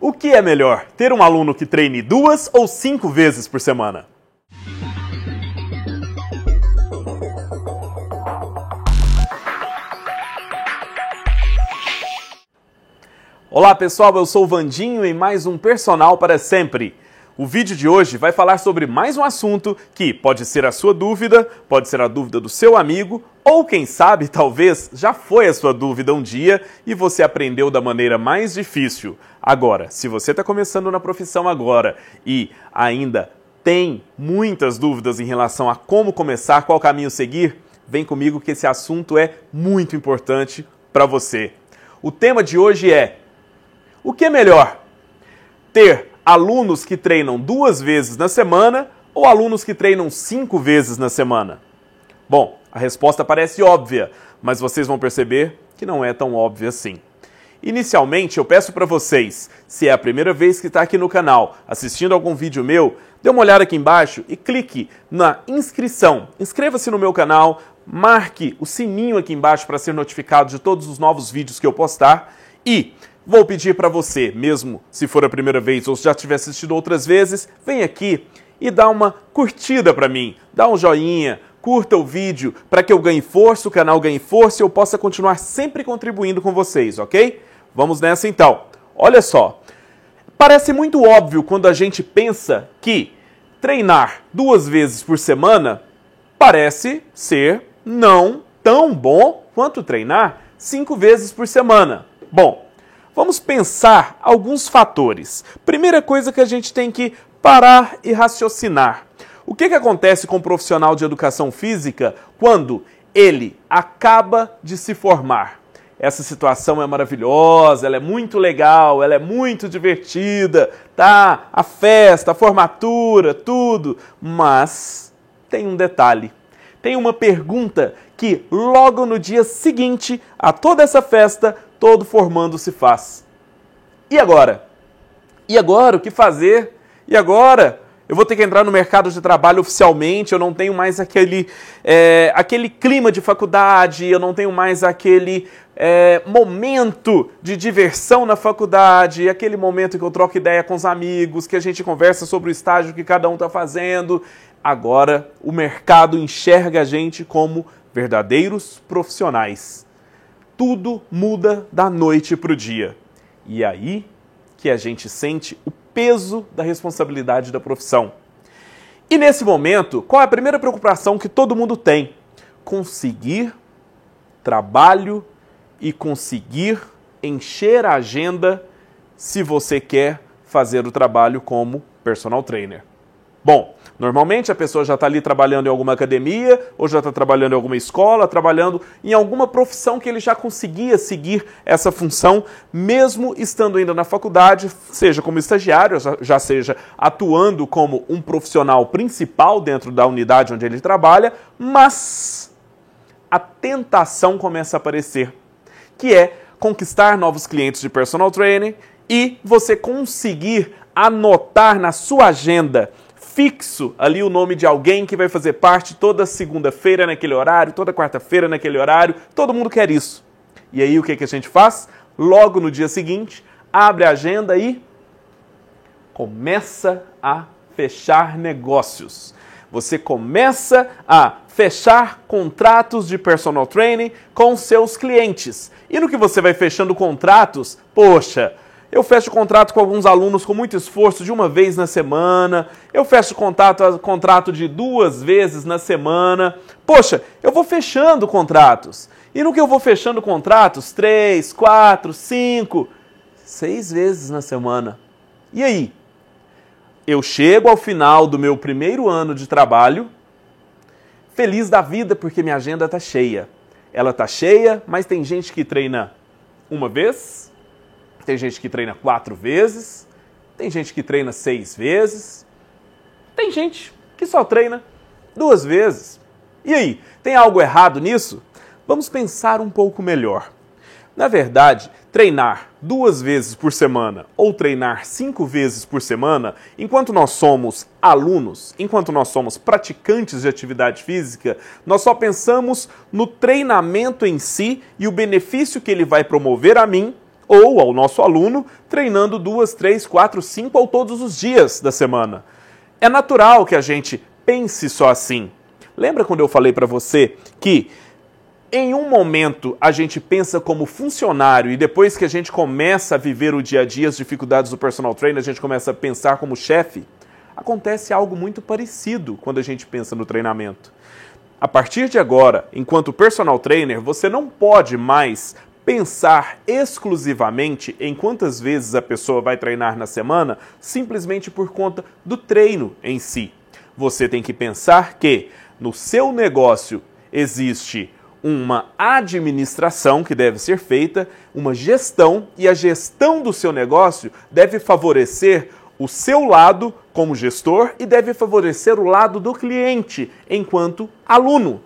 O que é melhor, ter um aluno que treine duas ou cinco vezes por semana? Olá pessoal, eu sou o Vandinho e mais um Personal para Sempre. O vídeo de hoje vai falar sobre mais um assunto que pode ser a sua dúvida, pode ser a dúvida do seu amigo, ou quem sabe, talvez, já foi a sua dúvida um dia e você aprendeu da maneira mais difícil. Agora, se você está começando na profissão agora e ainda tem muitas dúvidas em relação a como começar, qual caminho seguir, vem comigo que esse assunto é muito importante para você. O tema de hoje é: o que é melhor? Ter alunos que treinam duas vezes na semana ou alunos que treinam cinco vezes na semana? Bom, a resposta parece óbvia, mas vocês vão perceber que não é tão óbvia assim. Inicialmente, eu peço para vocês, se é a primeira vez que está aqui no canal, assistindo algum vídeo meu, dê uma olhada aqui embaixo e clique na inscrição. Inscreva-se no meu canal, marque o sininho aqui embaixo para ser notificado de todos os novos vídeos que eu postar e Vou pedir para você, mesmo se for a primeira vez ou se já tiver assistido outras vezes, vem aqui e dá uma curtida para mim, dá um joinha, curta o vídeo para que eu ganhe força, o canal ganhe força e eu possa continuar sempre contribuindo com vocês, ok? Vamos nessa então. Olha só, parece muito óbvio quando a gente pensa que treinar duas vezes por semana parece ser não tão bom quanto treinar cinco vezes por semana. Bom, Vamos pensar alguns fatores. Primeira coisa que a gente tem que parar e raciocinar. O que, que acontece com o profissional de educação física quando ele acaba de se formar? Essa situação é maravilhosa, ela é muito legal, ela é muito divertida, tá? A festa, a formatura, tudo. Mas tem um detalhe. Tem uma pergunta que logo no dia seguinte a toda essa festa todo formando se faz. E agora? E agora? O que fazer? E agora? Eu vou ter que entrar no mercado de trabalho oficialmente, eu não tenho mais aquele, é, aquele clima de faculdade, eu não tenho mais aquele é, momento de diversão na faculdade, aquele momento que eu troco ideia com os amigos, que a gente conversa sobre o estágio que cada um está fazendo. Agora o mercado enxerga a gente como verdadeiros profissionais tudo muda da noite para o dia. E é aí que a gente sente o peso da responsabilidade da profissão. E nesse momento, qual é a primeira preocupação que todo mundo tem? Conseguir trabalho e conseguir encher a agenda se você quer fazer o trabalho como personal trainer. Bom, normalmente a pessoa já está ali trabalhando em alguma academia, ou já está trabalhando em alguma escola, trabalhando em alguma profissão que ele já conseguia seguir essa função, mesmo estando ainda na faculdade, seja como estagiário, já seja atuando como um profissional principal dentro da unidade onde ele trabalha, mas a tentação começa a aparecer, que é conquistar novos clientes de personal training e você conseguir anotar na sua agenda fixo ali o nome de alguém que vai fazer parte toda segunda-feira naquele horário, toda quarta-feira naquele horário. Todo mundo quer isso. E aí o que, que a gente faz? Logo no dia seguinte, abre a agenda e começa a fechar negócios. Você começa a fechar contratos de personal training com seus clientes. E no que você vai fechando contratos, poxa, eu fecho contrato com alguns alunos com muito esforço de uma vez na semana. Eu fecho contato, contrato de duas vezes na semana. Poxa, eu vou fechando contratos. E no que eu vou fechando contratos, três, quatro, cinco, seis vezes na semana. E aí? Eu chego ao final do meu primeiro ano de trabalho, feliz da vida porque minha agenda está cheia. Ela está cheia, mas tem gente que treina uma vez, tem gente que treina quatro vezes, tem gente que treina seis vezes, tem gente que só treina duas vezes. E aí, tem algo errado nisso? Vamos pensar um pouco melhor. Na verdade, treinar duas vezes por semana ou treinar cinco vezes por semana, enquanto nós somos alunos, enquanto nós somos praticantes de atividade física, nós só pensamos no treinamento em si e o benefício que ele vai promover a mim ou ao nosso aluno treinando duas, três, quatro, cinco ou todos os dias da semana. É natural que a gente pense só assim. Lembra quando eu falei para você que em um momento a gente pensa como funcionário e depois que a gente começa a viver o dia a dia, as dificuldades do personal trainer, a gente começa a pensar como chefe? Acontece algo muito parecido quando a gente pensa no treinamento. A partir de agora, enquanto personal trainer, você não pode mais pensar exclusivamente em quantas vezes a pessoa vai treinar na semana simplesmente por conta do treino em si. Você tem que pensar que no seu negócio existe uma administração que deve ser feita, uma gestão, e a gestão do seu negócio deve favorecer o seu lado como gestor e deve favorecer o lado do cliente enquanto aluno.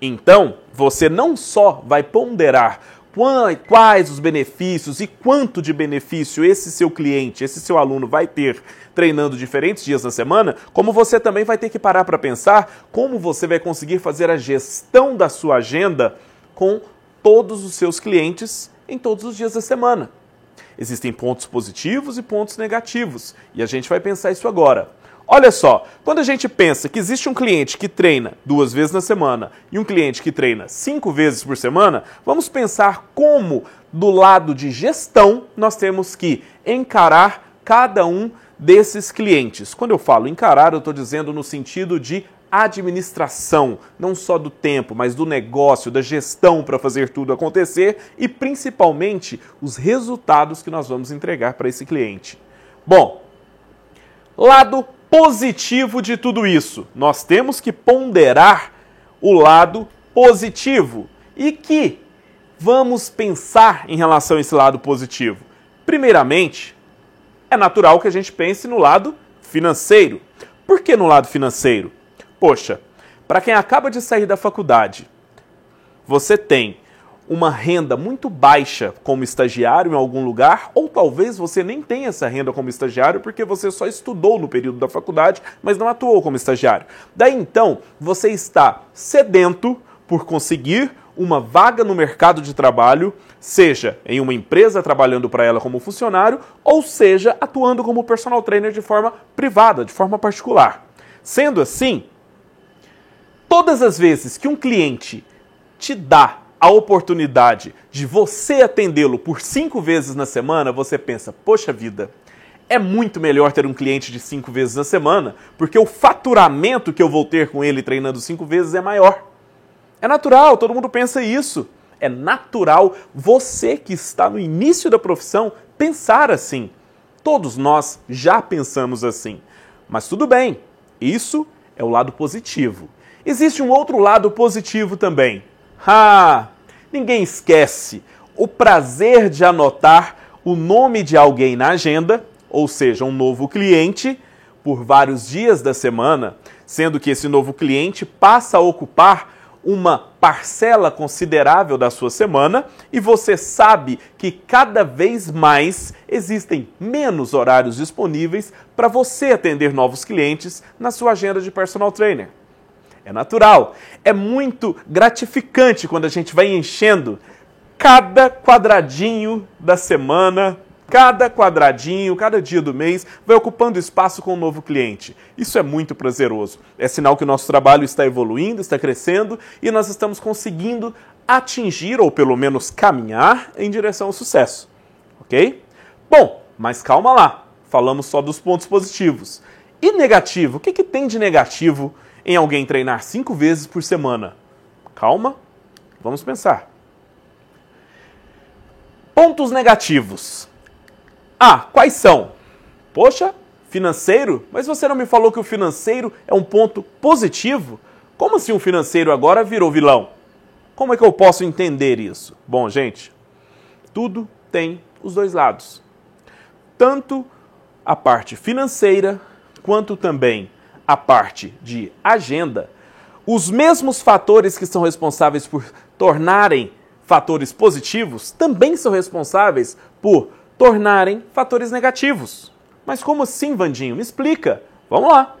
Então, você não só vai ponderar quais os benefícios e quanto de benefício esse seu cliente, esse seu aluno vai ter treinando diferentes dias da semana, como você também vai ter que parar para pensar como você vai conseguir fazer a gestão da sua agenda com todos os seus clientes em todos os dias da semana. Existem pontos positivos e pontos negativos, e a gente vai pensar isso agora. Olha só, quando a gente pensa que existe um cliente que treina duas vezes na semana e um cliente que treina cinco vezes por semana, vamos pensar como, do lado de gestão, nós temos que encarar cada um desses clientes. Quando eu falo encarar, eu estou dizendo no sentido de administração, não só do tempo, mas do negócio, da gestão para fazer tudo acontecer e principalmente os resultados que nós vamos entregar para esse cliente. Bom, lado positivo de tudo isso. Nós temos que ponderar o lado positivo. E que vamos pensar em relação a esse lado positivo? Primeiramente, é natural que a gente pense no lado financeiro. Por que no lado financeiro? Poxa, para quem acaba de sair da faculdade, você tem uma renda muito baixa como estagiário em algum lugar, ou talvez você nem tenha essa renda como estagiário porque você só estudou no período da faculdade, mas não atuou como estagiário. Daí então, você está sedento por conseguir uma vaga no mercado de trabalho, seja em uma empresa trabalhando para ela como funcionário, ou seja atuando como personal trainer de forma privada, de forma particular. Sendo assim, todas as vezes que um cliente te dá a oportunidade de você atendê-lo por cinco vezes na semana, você pensa, poxa vida, é muito melhor ter um cliente de cinco vezes na semana, porque o faturamento que eu vou ter com ele treinando cinco vezes é maior. É natural, todo mundo pensa isso. É natural você que está no início da profissão pensar assim. Todos nós já pensamos assim. Mas tudo bem, isso é o lado positivo. Existe um outro lado positivo também. Ah, ninguém esquece o prazer de anotar o nome de alguém na agenda, ou seja, um novo cliente, por vários dias da semana, sendo que esse novo cliente passa a ocupar uma parcela considerável da sua semana e você sabe que cada vez mais existem menos horários disponíveis para você atender novos clientes na sua agenda de personal trainer. É natural. É muito gratificante quando a gente vai enchendo cada quadradinho da semana, cada quadradinho, cada dia do mês, vai ocupando espaço com um novo cliente. Isso é muito prazeroso. É sinal que o nosso trabalho está evoluindo, está crescendo e nós estamos conseguindo atingir ou pelo menos caminhar em direção ao sucesso. Ok? Bom, mas calma lá. Falamos só dos pontos positivos. E negativo? O que, que tem de negativo em alguém treinar cinco vezes por semana? Calma, vamos pensar. Pontos negativos. Ah, quais são? Poxa, financeiro? Mas você não me falou que o financeiro é um ponto positivo? Como assim um financeiro agora virou vilão? Como é que eu posso entender isso? Bom, gente, tudo tem os dois lados. Tanto a parte financeira quanto também a parte de agenda, os mesmos fatores que são responsáveis por tornarem fatores positivos também são responsáveis por tornarem fatores negativos. Mas como assim, Vandinho? Me explica. Vamos lá.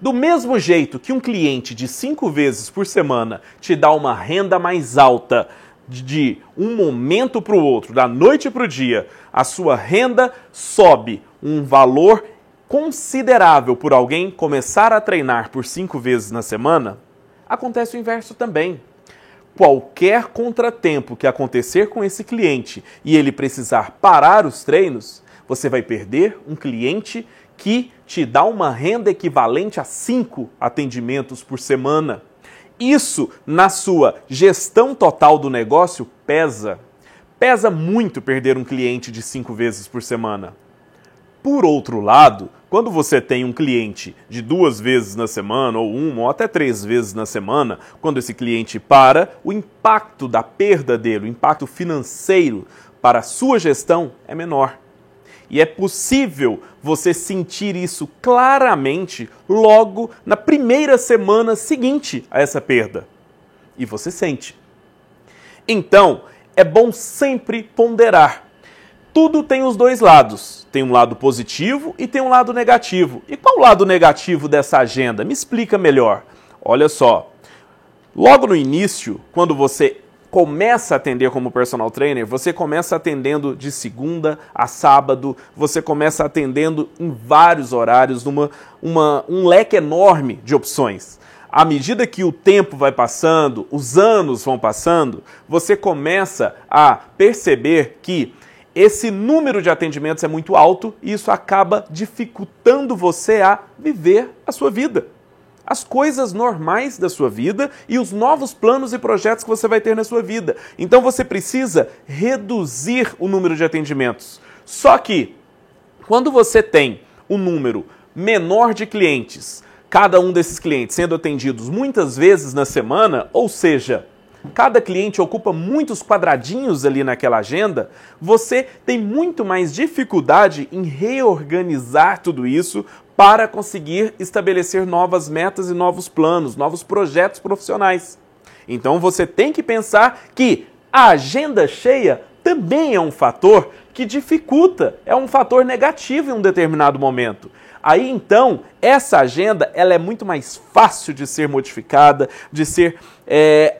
Do mesmo jeito que um cliente de cinco vezes por semana te dá uma renda mais alta de um momento para o outro, da noite para o dia, a sua renda sobe um valor considerável por alguém começar a treinar por cinco vezes na semana, acontece o inverso também. Qualquer contratempo que acontecer com esse cliente e ele precisar parar os treinos, você vai perder um cliente que te dá uma renda equivalente a cinco atendimentos por semana. Isso, na sua gestão total do negócio, pesa. Pesa muito perder um cliente de cinco vezes por semana. Por outro lado, quando você tem um cliente de duas vezes na semana, ou uma, ou até três vezes na semana, quando esse cliente para, o impacto da perda dele, o impacto financeiro para a sua gestão é menor. E é possível você sentir isso claramente logo na primeira semana seguinte a essa perda. E você sente. Então, é bom sempre ponderar tudo tem os dois lados. Tem um lado positivo e tem um lado negativo. E qual o lado negativo dessa agenda? Me explica melhor. Olha só. Logo no início, quando você começa a atender como personal trainer, você começa atendendo de segunda a sábado, você começa atendendo em vários horários, numa, uma, um leque enorme de opções. À medida que o tempo vai passando, os anos vão passando, você começa a perceber que esse número de atendimentos é muito alto e isso acaba dificultando você a viver a sua vida. As coisas normais da sua vida e os novos planos e projetos que você vai ter na sua vida. Então você precisa reduzir o número de atendimentos. Só que, quando você tem um número menor de clientes, cada um desses clientes sendo atendidos muitas vezes na semana, ou seja, cada cliente ocupa muitos quadradinhos ali naquela agenda, você tem muito mais dificuldade em reorganizar tudo isso para conseguir estabelecer novas metas e novos planos, novos projetos profissionais. Então você tem que pensar que a agenda cheia também é um fator que dificulta, é um fator negativo em um determinado momento. Aí então, essa agenda ela é muito mais fácil de ser modificada, de ser é,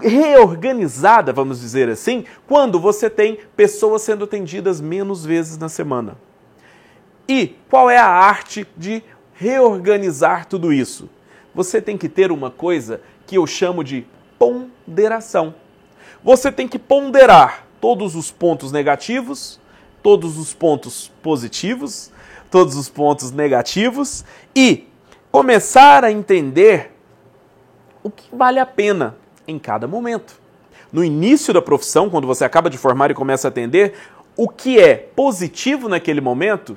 reorganizada, vamos dizer assim, quando você tem pessoas sendo atendidas menos vezes na semana. E qual é a arte de reorganizar tudo isso? Você tem que ter uma coisa que eu chamo de ponderação. Você tem que ponderar todos os pontos negativos, todos os pontos positivos, todos os pontos negativos e começar a entender o que vale a pena em cada momento. No início da profissão, quando você acaba de formar e começa a atender, o que é positivo naquele momento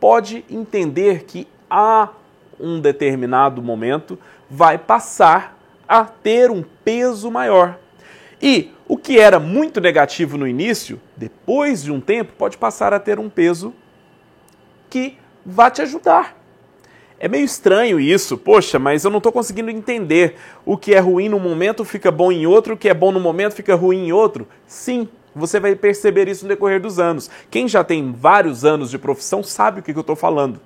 pode entender que há um determinado momento vai passar a ter um peso maior. E o que era muito negativo no início, depois de um tempo, pode passar a ter um peso que vai te ajudar. É meio estranho isso, poxa, mas eu não estou conseguindo entender. O que é ruim no momento fica bom em outro, o que é bom no momento fica ruim em outro? Sim, você vai perceber isso no decorrer dos anos. Quem já tem vários anos de profissão sabe o que eu estou falando.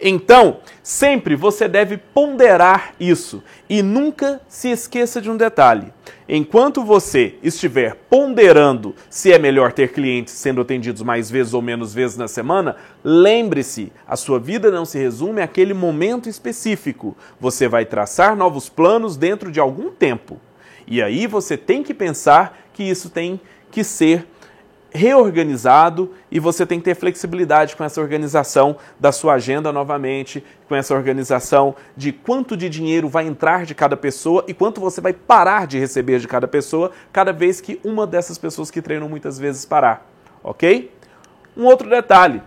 Então, sempre você deve ponderar isso e nunca se esqueça de um detalhe. Enquanto você estiver ponderando se é melhor ter clientes sendo atendidos mais vezes ou menos vezes na semana, lembre-se, a sua vida não se resume àquele momento específico. Você vai traçar novos planos dentro de algum tempo. E aí você tem que pensar que isso tem que ser reorganizado e você tem que ter flexibilidade com essa organização da sua agenda novamente, com essa organização de quanto de dinheiro vai entrar de cada pessoa e quanto você vai parar de receber de cada pessoa cada vez que uma dessas pessoas que treinam muitas vezes parar, ok? Um outro detalhe.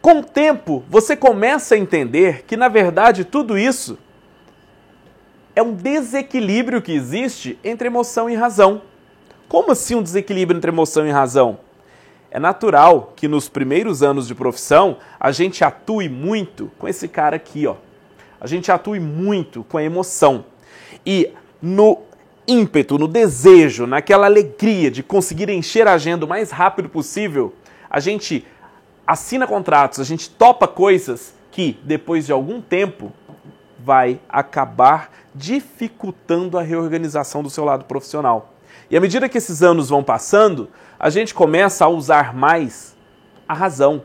Com o tempo, você começa a entender que, na verdade, tudo isso é um desequilíbrio que existe entre emoção e razão. Como assim um desequilíbrio entre emoção e razão? É natural que nos primeiros anos de profissão a gente atue muito com esse cara aqui, ó. A gente atue muito com a emoção. E no ímpeto, no desejo, naquela alegria de conseguir encher a agenda o mais rápido possível, a gente assina contratos, a gente topa coisas que depois de algum tempo vai acabar dificultando a reorganização do seu lado profissional. E à medida que esses anos vão passando, a gente começa a usar mais a razão.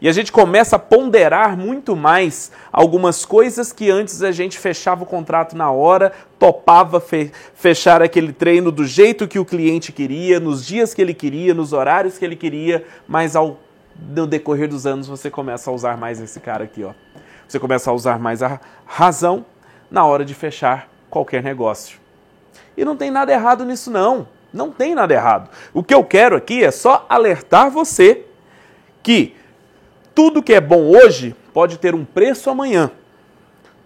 E a gente começa a ponderar muito mais algumas coisas que antes a gente fechava o contrato na hora, topava fe fechar aquele treino do jeito que o cliente queria, nos dias que ele queria, nos horários que ele queria, mas ao no decorrer dos anos você começa a usar mais esse cara aqui, ó. Você começa a usar mais a razão na hora de fechar qualquer negócio. E não tem nada errado nisso não. Não tem nada errado. O que eu quero aqui é só alertar você que tudo que é bom hoje pode ter um preço amanhã.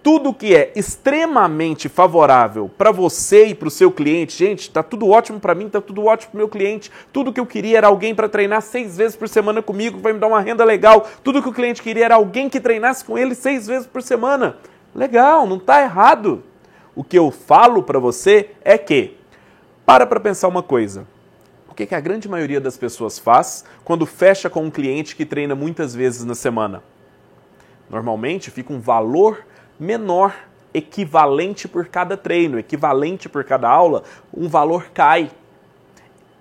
Tudo que é extremamente favorável para você e para o seu cliente, gente, está tudo ótimo para mim, está tudo ótimo para o meu cliente. Tudo que eu queria era alguém para treinar seis vezes por semana comigo, que vai me dar uma renda legal. Tudo que o cliente queria era alguém que treinasse com ele seis vezes por semana. Legal, não está errado. O que eu falo para você é que, para para pensar uma coisa que, que a grande maioria das pessoas faz quando fecha com um cliente que treina muitas vezes na semana? Normalmente fica um valor menor, equivalente por cada treino, equivalente por cada aula, um valor cai.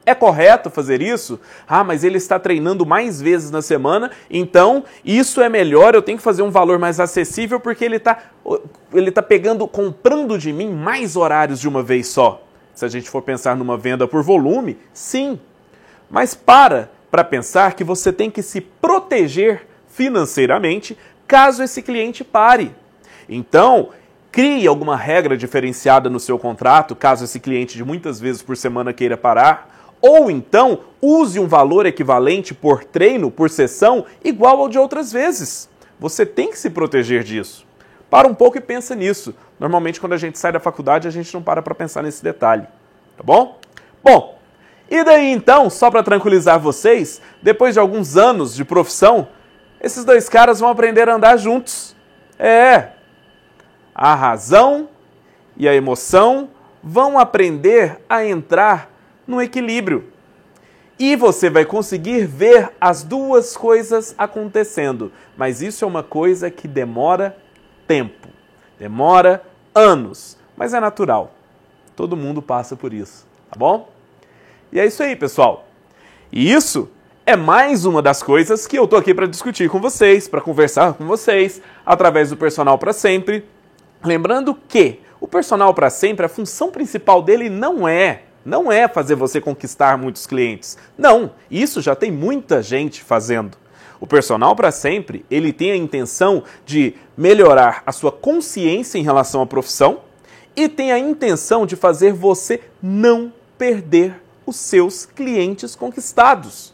É correto fazer isso? Ah, mas ele está treinando mais vezes na semana, então isso é melhor, eu tenho que fazer um valor mais acessível porque ele está ele tá pegando, comprando de mim mais horários de uma vez só. Se a gente for pensar numa venda por volume, sim. Mas para para pensar que você tem que se proteger financeiramente caso esse cliente pare. Então, crie alguma regra diferenciada no seu contrato, caso esse cliente de muitas vezes por semana queira parar, ou então use um valor equivalente por treino, por sessão, igual ao de outras vezes. Você tem que se proteger disso. Para um pouco e pensa nisso. Normalmente, quando a gente sai da faculdade, a gente não para para pensar nesse detalhe. Tá bom? Bom, e daí então, só para tranquilizar vocês, depois de alguns anos de profissão, esses dois caras vão aprender a andar juntos. É. A razão e a emoção vão aprender a entrar no equilíbrio. E você vai conseguir ver as duas coisas acontecendo. Mas isso é uma coisa que demora tempo. Demora anos, mas é natural. Todo mundo passa por isso, tá bom? E é isso aí, pessoal. E isso é mais uma das coisas que eu tô aqui para discutir com vocês, para conversar com vocês, através do personal para sempre. Lembrando que o personal para sempre, a função principal dele não é não é fazer você conquistar muitos clientes. Não, isso já tem muita gente fazendo. O personal para sempre, ele tem a intenção de melhorar a sua consciência em relação à profissão e tem a intenção de fazer você não perder os seus clientes conquistados.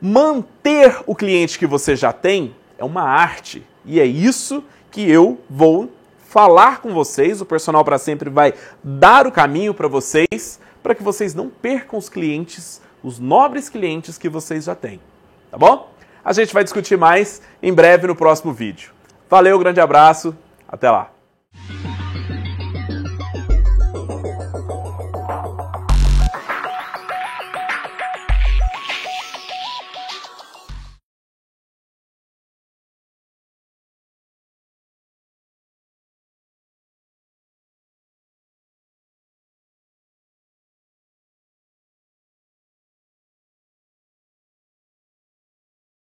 Manter o cliente que você já tem é uma arte e é isso que eu vou falar com vocês. O personal para sempre vai dar o caminho para vocês para que vocês não percam os clientes, os nobres clientes que vocês já têm. Tá bom? A gente vai discutir mais em breve no próximo vídeo. Valeu, grande abraço, até lá!